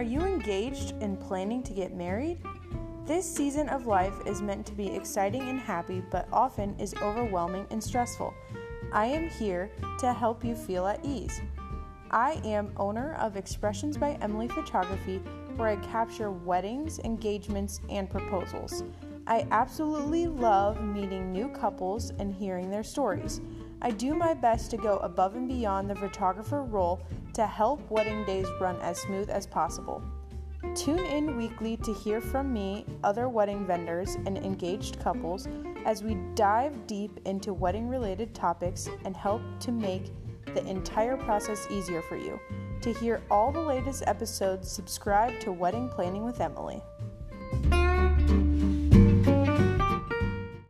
Are you engaged and planning to get married? This season of life is meant to be exciting and happy, but often is overwhelming and stressful. I am here to help you feel at ease. I am owner of Expressions by Emily Photography, where I capture weddings, engagements, and proposals. I absolutely love meeting new couples and hearing their stories. I do my best to go above and beyond the photographer role to help wedding days run as smooth as possible. Tune in weekly to hear from me, other wedding vendors, and engaged couples as we dive deep into wedding related topics and help to make the entire process easier for you. To hear all the latest episodes, subscribe to Wedding Planning with Emily.